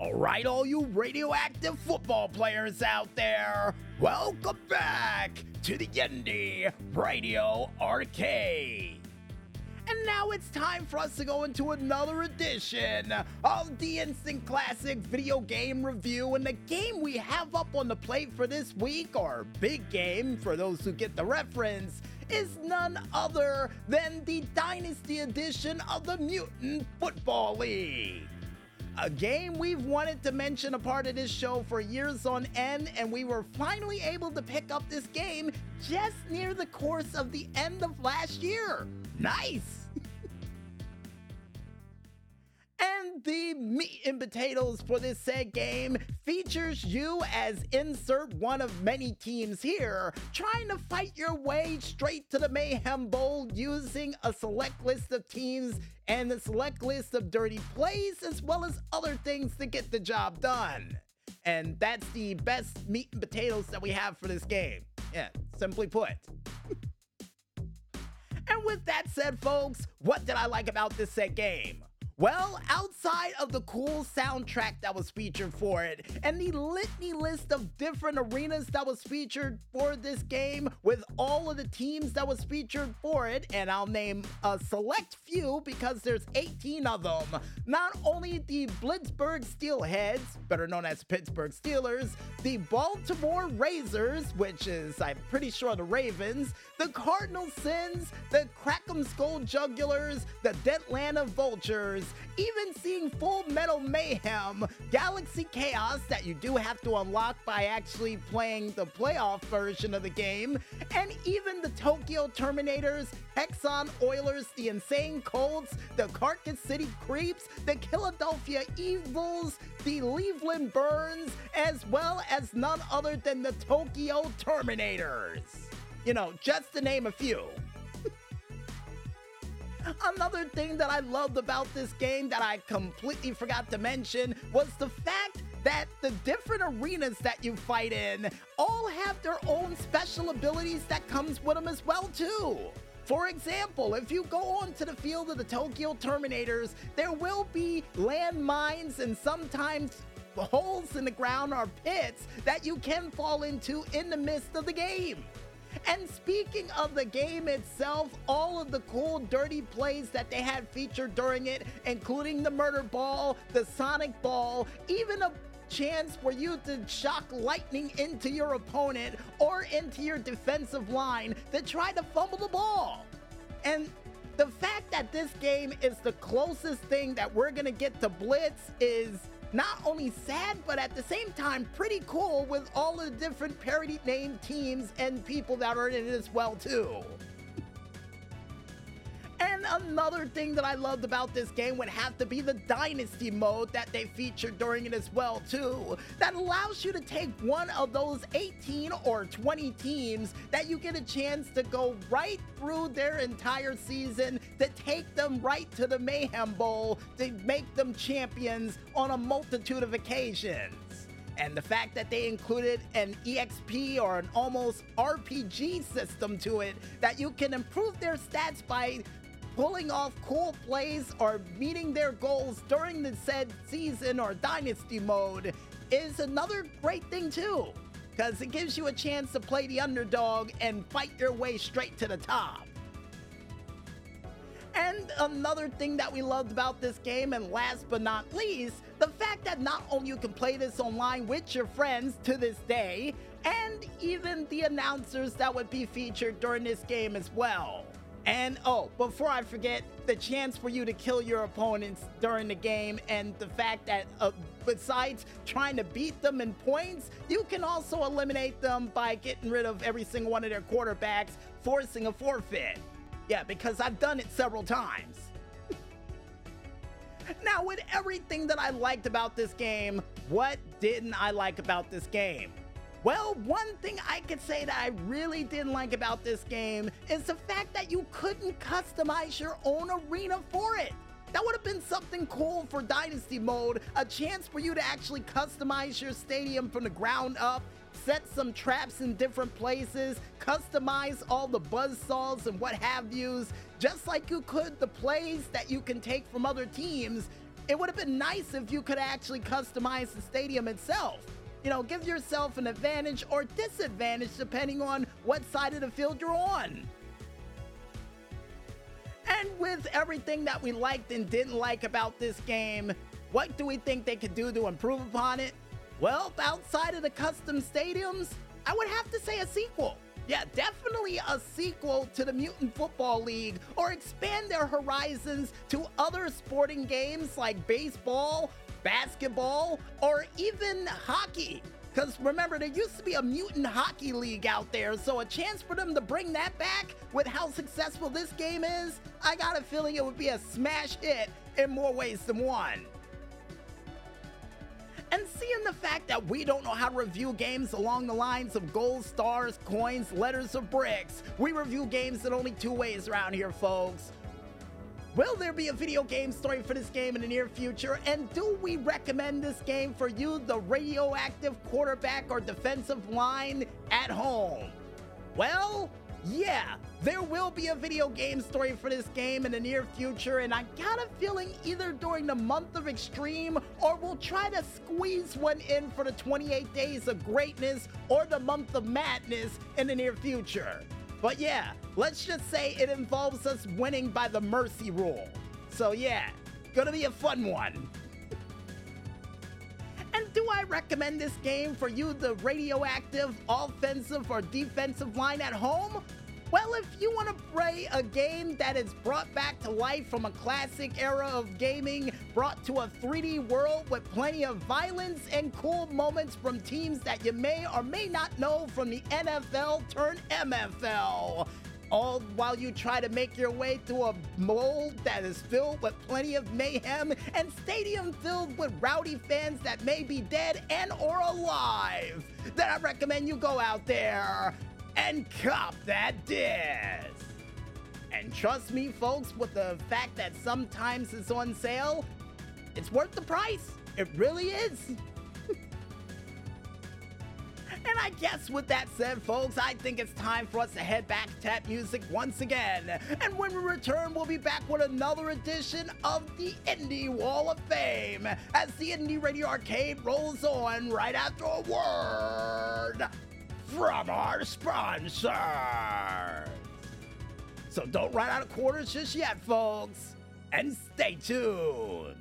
All right, all you radioactive football players out there, welcome back to the Indy Radio Arcade. And now it's time for us to go into another edition of the Instant Classic video game review. And the game we have up on the plate for this week, or big game for those who get the reference, is none other than the Dynasty edition of the Mutant Football League a game we've wanted to mention a part of this show for years on end, and we were finally able to pick up this game just near the course of the end of last year. Nice! And the meat and potatoes for this said game features you as insert one of many teams here, trying to fight your way straight to the Mayhem Bowl using a select list of teams and a select list of dirty plays, as well as other things to get the job done. And that's the best meat and potatoes that we have for this game. Yeah, simply put. and with that said, folks, what did I like about this set game? Well, outside of the cool soundtrack that was featured for it and the litany list of different arenas that was featured for this game with all of the teams that was featured for it, and I'll name a select few because there's 18 of them. Not only the Blitzburg Steelheads, better known as Pittsburgh Steelers, the Baltimore Razors, which is, I'm pretty sure, the Ravens, the Cardinal Sins, the Crackham Skull Jugulars, the Deadlanta Vultures, even Full Metal Mayhem, Galaxy Chaos that you do have to unlock by actually playing the playoff version of the game, and even the Tokyo Terminators, Hexon Oilers, the Insane Colts, the Carcass City Creeps, the Philadelphia Evils, the Cleveland Burns, as well as none other than the Tokyo Terminators. You know, just to name a few. Another thing that I loved about this game that I completely forgot to mention was the fact that the different arenas that you fight in all have their own special abilities that comes with them as well too. For example, if you go onto the field of the Tokyo Terminators, there will be landmines and sometimes holes in the ground or pits that you can fall into in the midst of the game. And speaking of the game itself, all of the cool dirty plays that they had featured during it, including the murder ball, the sonic ball, even a chance for you to shock lightning into your opponent or into your defensive line to try to fumble the ball. And the fact that this game is the closest thing that we're gonna get to Blitz is not only sad, but at the same time pretty cool with all the different parody named teams and people that are in it as well too. Another thing that I loved about this game would have to be the Dynasty mode that they featured during it as well too. That allows you to take one of those 18 or 20 teams that you get a chance to go right through their entire season to take them right to the Mayhem Bowl to make them champions on a multitude of occasions. And the fact that they included an EXP or an almost RPG system to it that you can improve their stats by pulling off cool plays or meeting their goals during the said season or dynasty mode is another great thing too. Because it gives you a chance to play the underdog and fight your way straight to the top. And another thing that we loved about this game, and last but not least, the fact that not only you can play this online with your friends to this day, and even the announcers that would be featured during this game as well. And oh, before I forget, the chance for you to kill your opponents during the game, and the fact that uh, besides trying to beat them in points, you can also eliminate them by getting rid of every single one of their quarterbacks, forcing a forfeit. Yeah, because I've done it several times. now, with everything that I liked about this game, what didn't I like about this game? Well, one thing I could say that I really didn't like about this game is the fact that you couldn't customize your own arena for it. That would have been something cool for Dynasty Mode, a chance for you to actually customize your stadium from the ground up, set some traps in different places, customize all the buzz saws and what have yous, just like you could the plays that you can take from other teams it would have been nice if you could actually customize the stadium itself. You know, give yourself an advantage or disadvantage depending on what side of the field you're on. And with everything that we liked and didn't like about this game, what do we think they could do to improve upon it? Well, outside of the custom stadiums, I would have to say a sequel. Yeah, definitely a sequel to the Mutant Football League or expand their horizons to other sporting games like baseball, basketball, or even hockey. Because remember, there used to be a mutant hockey league out there, so a chance for them to bring that back with how successful this game is, I got a feeling it would be a smash hit in more ways than one. And seeing the fact that we don't know how to review games along the lines of gold stars, coins, letters, or bricks, we review games in only two ways around here, folks. Will there be a video game story for this game in the near future? And do we recommend this game for you, the radioactive quarterback or defensive line at home? Well, yeah, there will be a video game story for this game in the near future, and I got a feeling either during the month of Extreme or we'll try to squeeze one in for the 28 Days of Greatness or the month of Madness in the near future. But yeah, let's just say it involves us winning by the mercy rule. So yeah, gonna be a fun one. and do I recommend this game for you, the radioactive offensive or defensive line at home? Well, if you want to play a game that is brought back to life from a classic era of gaming, brought to a 3D world with plenty of violence and cool moments from teams that you may or may not know from the NFL turn MFL, all while you try to make your way through a mold that is filled with plenty of mayhem and stadium filled with rowdy fans that may be dead and or alive. Then I recommend you go out there and cop that disc. And trust me, folks, with the fact that sometimes it's on sale, it's worth the price. It really is. And I guess with that said, folks, I think it's time for us to head back to tap music once again. And when we return, we'll be back with another edition of the Indy Wall of Fame as the Indy Radio Arcade rolls on right after a word from our sponsors. So don't run out of quarters just yet, folks, and stay tuned.